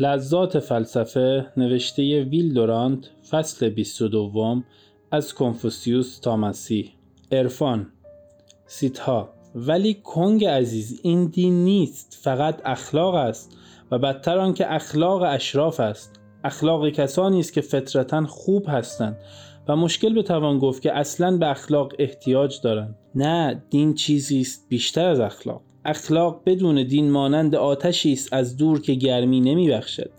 لذات فلسفه نوشته ویل دورانت فصل 22 از کنفوسیوس تا مسیح. عرفان. سیتها ولی کنگ عزیز این دین نیست فقط اخلاق است و بدتر آنکه اخلاق اشراف است. اخلاق کسانی است که فطرتا خوب هستند و مشکل به توان گفت که اصلا به اخلاق احتیاج دارند. نه دین چیزی است بیشتر از اخلاق. اخلاق بدون دین مانند آتشی است از دور که گرمی نمیبخشد.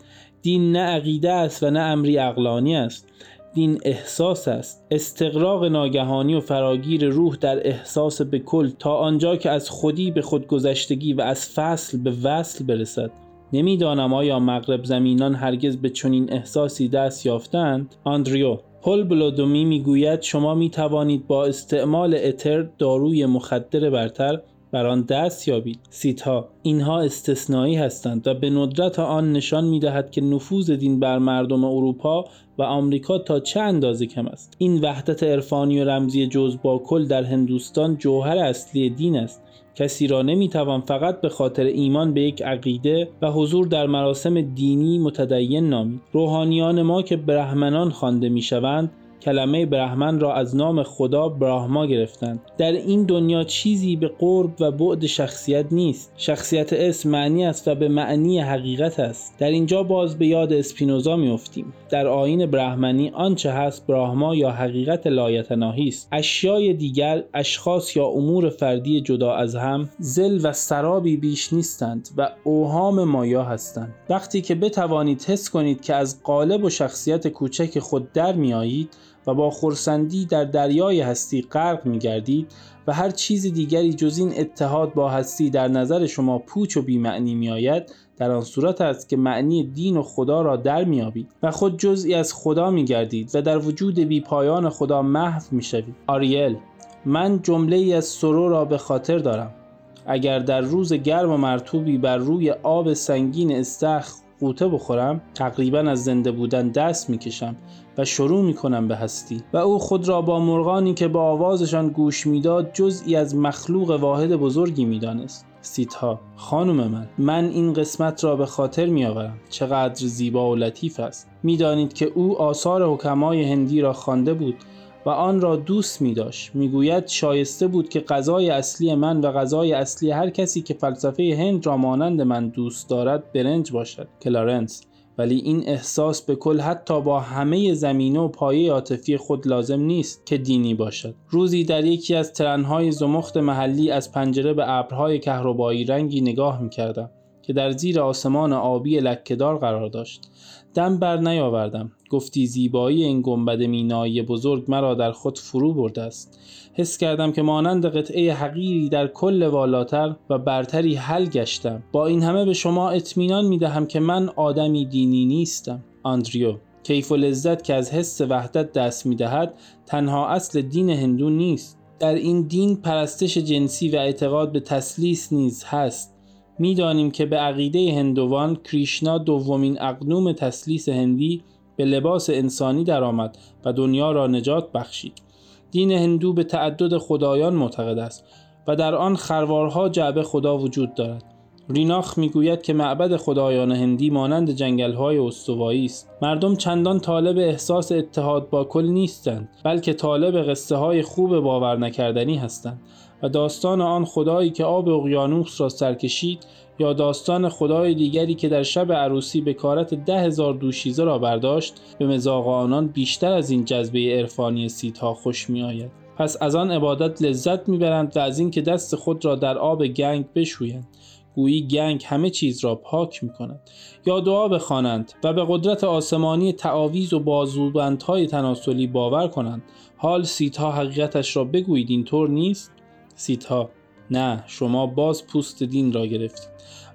دین نه عقیده است و نه امری اقلانی است. دین احساس است. استقراق ناگهانی و فراگیر روح در احساس به کل تا آنجا که از خودی به خودگذشتگی و از فصل به وصل برسد. نمی‌دانم آیا مغرب زمینان هرگز به چنین احساسی دست یافتند؟ آندریو پل بلودومی می‌گوید شما می توانید با استعمال اتر داروی مخدر برتر بر آن دست یابید. سیتا اینها استثنایی هستند و به ندرت آن نشان می دهد که نفوذ دین بر مردم اروپا و آمریکا تا چه اندازه کم است. این وحدت عرفانی و رمزی جز با کل در هندوستان جوهر اصلی دین است. کسی را نمی‌توان فقط به خاطر ایمان به یک عقیده و حضور در مراسم دینی متدین نامید. روحانیان ما که برهمنان خوانده می‌شوند کلمه برهمن را از نام خدا براهما گرفتند. در این دنیا چیزی به قرب و بعد شخصیت نیست. شخصیت اسم معنی است و به معنی حقیقت است. در اینجا باز به یاد اسپینوزا میافتیم. در آین برهمنی آنچه هست براهما یا حقیقت لایتناهی است. اشیای دیگر اشخاص یا امور فردی جدا از هم زل و سرابی بیش نیستند و اوهام مایا هستند. وقتی که بتوانید حس کنید که از قالب و شخصیت کوچک خود در میآیید و با خورسندی در دریای هستی غرق می گردید و هر چیز دیگری جز این اتحاد با هستی در نظر شما پوچ و بیمعنی می آید در آن صورت است که معنی دین و خدا را در میابید و خود جزئی از خدا می گردید و در وجود بی پایان خدا محو می شوید آریل من جمله ای از سرو را به خاطر دارم. اگر در روز گرم و مرتوبی بر روی آب سنگین استخ قوطه بخورم تقریبا از زنده بودن دست می‌کشم و شروع می‌کنم به هستی. و او خود را با مرغانی که با آوازشان گوش می‌داد جزئی از مخلوق واحد بزرگی می‌دانست. سیتها خانم من من این قسمت را به خاطر میآورم. چقدر زیبا و لطیف است. می‌دانید که او آثار حکمای هندی را خوانده بود و آن را دوست می داشت. می گوید شایسته بود که غذای اصلی من و غذای اصلی هر کسی که فلسفه هند را مانند من دوست دارد برنج باشد کلارنس. ولی این احساس به کل حتی با همه زمینه و پایه عاطفی خود لازم نیست که دینی باشد. روزی در یکی از ترنهای زمخت محلی از پنجره به ابرهای کهربایی رنگی نگاه می کردم. که در زیر آسمان آبی لکهدار قرار داشت. دم بر نیاوردم. گفتی زیبایی این گنبد مینایی بزرگ مرا در خود فرو برده است. حس کردم که مانند قطعه حقیری در کل والاتر و برتری حل گشتم. با این همه به شما اطمینان می دهم که من آدمی دینی نیستم. آندریو کیف و لذت که از حس وحدت دست می دهد تنها اصل دین هندو نیست. در این دین پرستش جنسی و اعتقاد به تسلیس نیز هست. می‌دانیم که به عقیده هندوان کریشنا دومین اقنوم تسلیس هندی به لباس انسانی درآمد و دنیا را نجات بخشید. دین هندو به تعدد خدایان معتقد است و در آن خروارها جعبه خدا وجود دارد. ریناخ می‌گوید که معبد خدایان هندی مانند جنگل‌های استوایی است. مردم چندان طالب احساس اتحاد با کل نیستند بلکه طالب قصه های خوب باور نکردنی هستند. و داستان آن خدایی که آب اقیانوس را سرکشید یا داستان خدای دیگری که در شب عروسی به کارت ده هزار دوشیزه را برداشت به مزاق آنان بیشتر از این جذبه عرفانی سیتها خوش می آید. پس از آن عبادت لذت می‌برند و از اینکه دست خود را در آب گنگ بشویند. گویی گنگ همه چیز را پاک می کند یا دعا بخوانند و به قدرت آسمانی تعاویز و بازوبندهای تناسلی باور کنند. حال سیتها حقیقتش را بگویید اینطور نیست؟ سیتها. نه شما باز پوست دین را گرفتید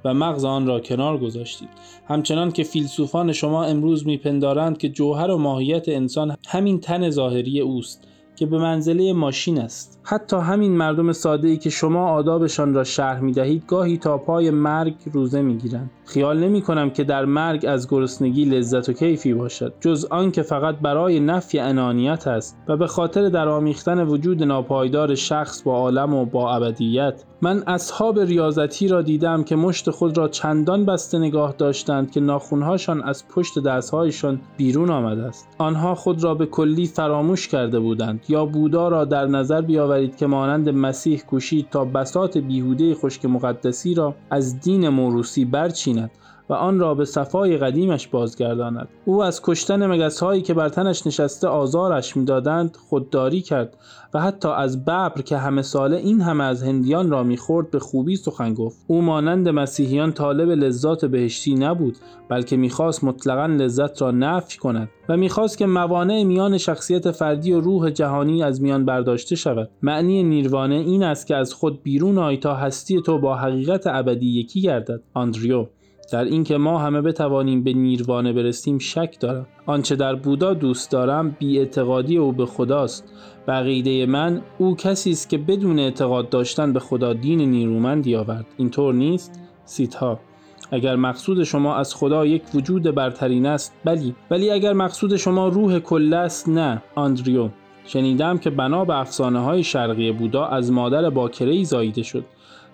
و مغز آن را کنار گذاشتید. همچنان که فیلسوفان شما امروز میپندارند که جوهر و ماهیت انسان همین تن ظاهری اوست. که به منزله ماشین است. حتی همین مردم ساده ای که شما آدابشان را شرح می دهید گاهی تا پای مرگ روزه می گیرند خیال نمی کنم که در مرگ از گرسنگی لذت و کیفی باشد جز آن که فقط برای نفی انانیت است و به خاطر در آمیختن وجود ناپایدار شخص با عالم و با ابدیت. من اصحاب ریاضتی را دیدم که مشت خود را چندان بسته نگاه داشتند که ناخونهاشان از پشت دستهایشان بیرون آمده است. آنها خود را به کلی فراموش کرده بودند. یا بودا را در نظر بیاورید که مانند مسیح کوشید تا بسات بیهوده خشک مقدسی را از دین موروسی برچیند. و آن را به صفای قدیمش بازگرداند. او از کشتن مگس هایی که بر تنش نشسته آزارش می‌دادند خودداری کرد و حتی از ببر که همه ساله این همه از هندیان را می‌خورد به خوبی سخن گفت. او مانند مسیحیان طالب لذات بهشتی نبود بلکه می‌خواست مطلقا لذت را نفی کند و می‌خواست که موانع میان شخصیت فردی و روح جهانی از میان برداشته شود. معنی نیروانه این است که از خود بیرون آی تا هستی تو با حقیقت ابدی یکی گردد. آندریو در اینکه ما همه بتوانیم به نیروانه برسیم شک دارم. آنچه در بودا دوست دارم بی اعتقادی او به خداست. بقیده من او کسی است که بدون اعتقاد داشتن به خدا دین نیرومندی آورد اینطور نیست؟ سیتها اگر مقصود شما از خدا یک وجود برترین است بلی. ولی اگر مقصود شما روح کل است نه. آندریو. شنیدم که بنا به افسانه های شرقی بودا از مادر باکره ای زاییده شد.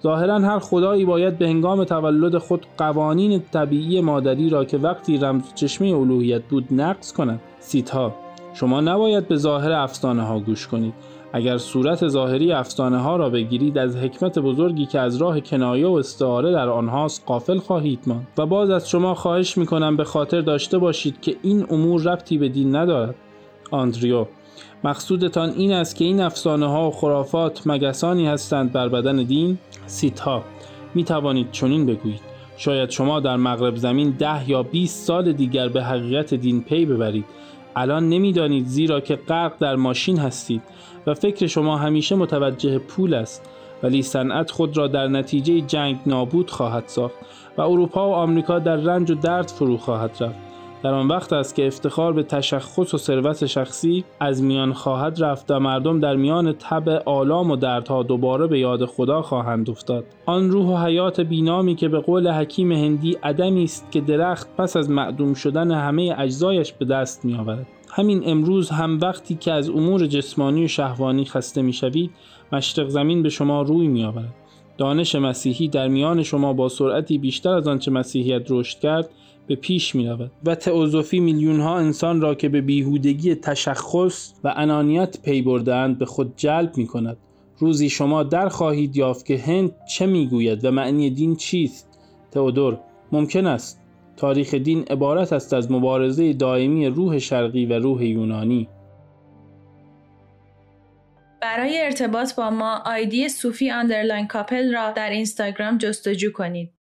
ظاهرا هر خدایی باید به هنگام تولد خود قوانین طبیعی مادری را که وقتی رمز چشمه الوهیت بود نقض کند. سیتها. شما نباید به ظاهر افسانه ها گوش کنید. اگر صورت ظاهری افسانه ها را بگیرید از حکمت بزرگی که از راه کنایه و استعاره در آنهاست قافل خواهید ماند. و باز از شما خواهش می کنم به خاطر داشته باشید که این امور ربطی به دین ندارد. آندریو. مقصودتان این است که این افسانه ها و خرافات مگسانی هستند بر بدن دین سیتها. می توانید چنین بگویید. شاید شما در مغرب زمین ده یا 20 سال دیگر به حقیقت دین پی ببرید. الان نمی‌دانید زیرا که غرق در ماشین هستید و فکر شما همیشه متوجه پول است. ولی صنعت خود را در نتیجه جنگ نابود خواهد ساخت و اروپا و آمریکا در رنج و درد فرو خواهد رفت. در آن وقت است که افتخار به تشخص و ثروت شخصی از میان خواهد رفت و مردم در میان تب آلام و دردها دوباره به یاد خدا خواهند افتاد. آن روح و حیات بینامی که به قول حکیم هندی عدمی است که درخت پس از معدوم شدن همه اجزایش به دست می آورد همین امروز هم وقتی که از امور جسمانی و شهوانی خسته می شوید مشرق زمین به شما روی می آورد دانش مسیحی در میان شما با سرعتی بیشتر از آنچه مسیحیت رشد کرد به پیش می رود و تئوزوفی میلیون ها انسان را که به بیهودگی تشخص و انانیت پی بردند به خود جلب می کند روزی شما در خواهید یافت که هند چه می‌گوید و معنی دین چیست؟ تئودور ممکن است. تاریخ دین عبارت است از مبارزه دائمی روح شرقی و روح یونانی. برای ارتباط با ما آیدی صوفی underline couple را در اینستاگرام جستجو کنید.